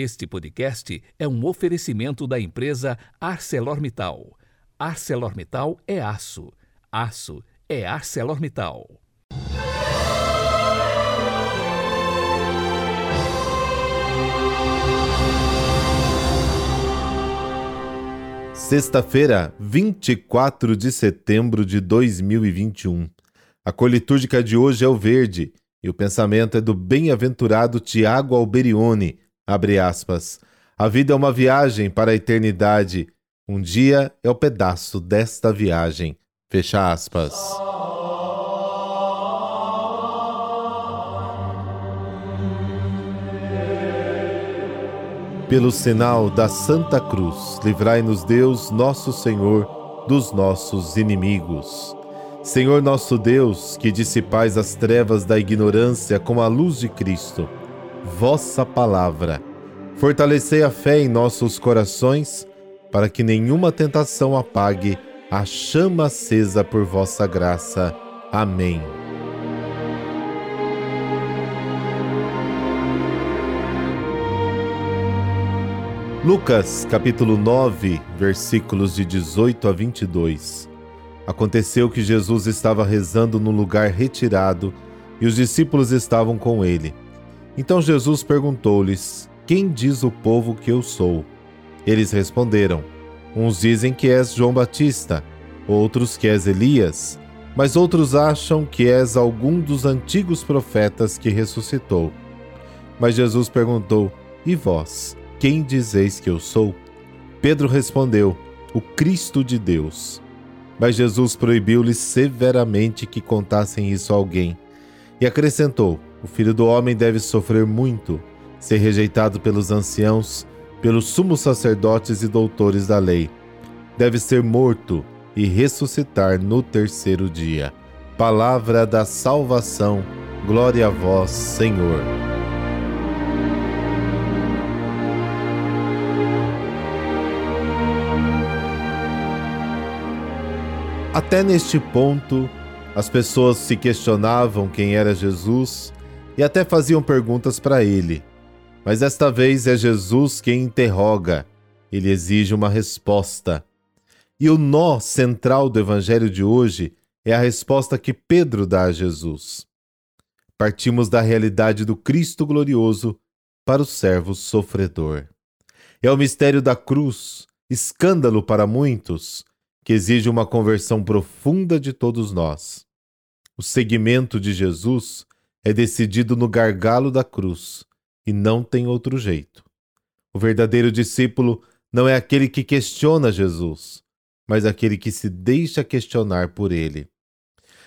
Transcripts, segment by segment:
Este podcast é um oferecimento da empresa ArcelorMittal. ArcelorMittal é aço. Aço é ArcelorMittal. Sexta-feira, 24 de setembro de 2021. A cor litúrgica de hoje é o verde e o pensamento é do bem-aventurado Tiago Alberione. Abre aspas. A vida é uma viagem para a eternidade. Um dia é o pedaço desta viagem. Fecha aspas. Pelo sinal da Santa Cruz, livrai-nos Deus, nosso Senhor, dos nossos inimigos. Senhor nosso Deus, que dissipais as trevas da ignorância com a luz de Cristo, vossa palavra, fortalecei a fé em nossos corações, para que nenhuma tentação apague a chama acesa por vossa graça. Amém. Lucas capítulo 9, versículos de 18 a 22. Aconteceu que Jesus estava rezando num lugar retirado e os discípulos estavam com ele. Então Jesus perguntou-lhes: Quem diz o povo que eu sou? Eles responderam: Uns dizem que és João Batista, outros que és Elias, mas outros acham que és algum dos antigos profetas que ressuscitou. Mas Jesus perguntou: E vós? Quem dizeis que eu sou? Pedro respondeu: O Cristo de Deus. Mas Jesus proibiu-lhes severamente que contassem isso a alguém. E acrescentou: O filho do homem deve sofrer muito, ser rejeitado pelos anciãos, pelos sumos sacerdotes e doutores da lei. Deve ser morto e ressuscitar no terceiro dia. Palavra da salvação. Glória a vós, Senhor. Até neste ponto, as pessoas se questionavam quem era Jesus e até faziam perguntas para ele. Mas desta vez é Jesus quem interroga, ele exige uma resposta. E o nó central do evangelho de hoje é a resposta que Pedro dá a Jesus. Partimos da realidade do Cristo glorioso para o servo sofredor. É o mistério da cruz, escândalo para muitos, que exige uma conversão profunda de todos nós. O seguimento de Jesus é decidido no gargalo da cruz e não tem outro jeito. O verdadeiro discípulo não é aquele que questiona Jesus, mas aquele que se deixa questionar por ele.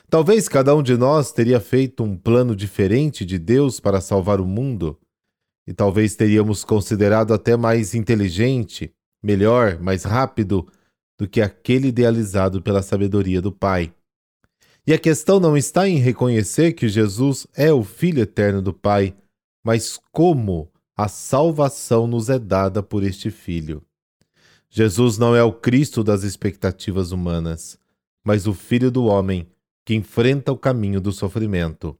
Talvez cada um de nós teria feito um plano diferente de Deus para salvar o mundo, e talvez teríamos considerado até mais inteligente, melhor, mais rápido do que aquele idealizado pela sabedoria do Pai. E a questão não está em reconhecer que Jesus é o Filho eterno do Pai, mas como a salvação nos é dada por este Filho. Jesus não é o Cristo das expectativas humanas, mas o Filho do homem que enfrenta o caminho do sofrimento.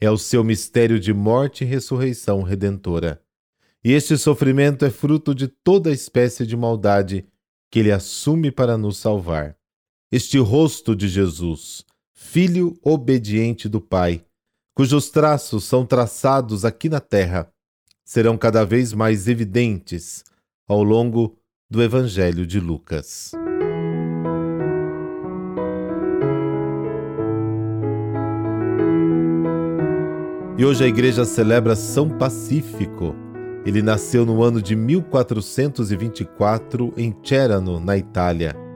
É o seu mistério de morte e ressurreição redentora. E este sofrimento é fruto de toda espécie de maldade que ele assume para nos salvar. Este rosto de Jesus, Filho obediente do Pai, cujos traços são traçados aqui na terra, serão cada vez mais evidentes ao longo do Evangelho de Lucas. E hoje a igreja celebra São Pacífico ele nasceu no ano de 1424 em Cerano, na Itália.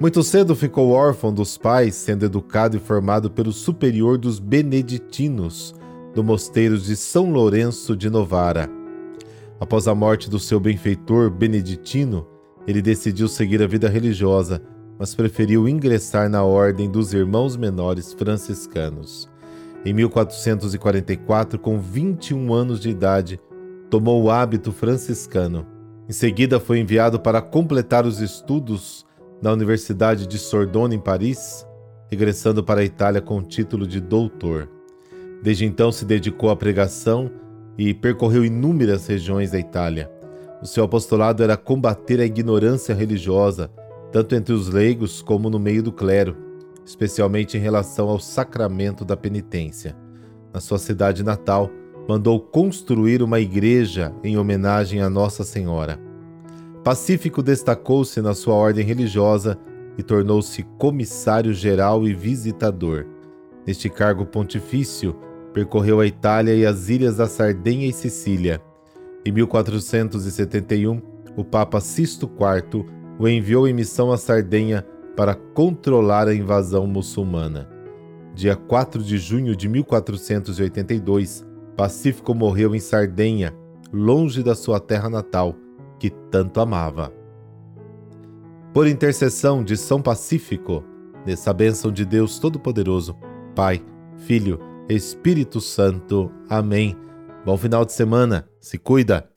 Muito cedo ficou órfão dos pais, sendo educado e formado pelo superior dos beneditinos do mosteiro de São Lourenço de Novara. Após a morte do seu benfeitor beneditino, ele decidiu seguir a vida religiosa, mas preferiu ingressar na ordem dos Irmãos Menores Franciscanos. Em 1444, com 21 anos de idade, tomou o hábito franciscano. Em seguida, foi enviado para completar os estudos na Universidade de Sorbonne, em Paris, regressando para a Itália com o título de doutor. Desde então, se dedicou à pregação e percorreu inúmeras regiões da Itália. O seu apostolado era combater a ignorância religiosa, tanto entre os leigos como no meio do clero, especialmente em relação ao sacramento da penitência. Na sua cidade natal, mandou construir uma igreja em homenagem a Nossa Senhora. Pacífico destacou-se na sua ordem religiosa e tornou-se comissário geral e visitador. Neste cargo pontifício, percorreu a Itália e as ilhas da Sardenha e Sicília. Em 1471, o Papa Sisto IV o enviou em missão à Sardenha para controlar a invasão muçulmana. Dia 4 de junho de 1482, Pacífico morreu em Sardenha, longe da sua terra natal, que tanto amava. Por intercessão de São Pacífico, nessa bênção de Deus Todo-Poderoso, Pai, Filho, Espírito Santo. Amém. Bom final de semana. Se cuida.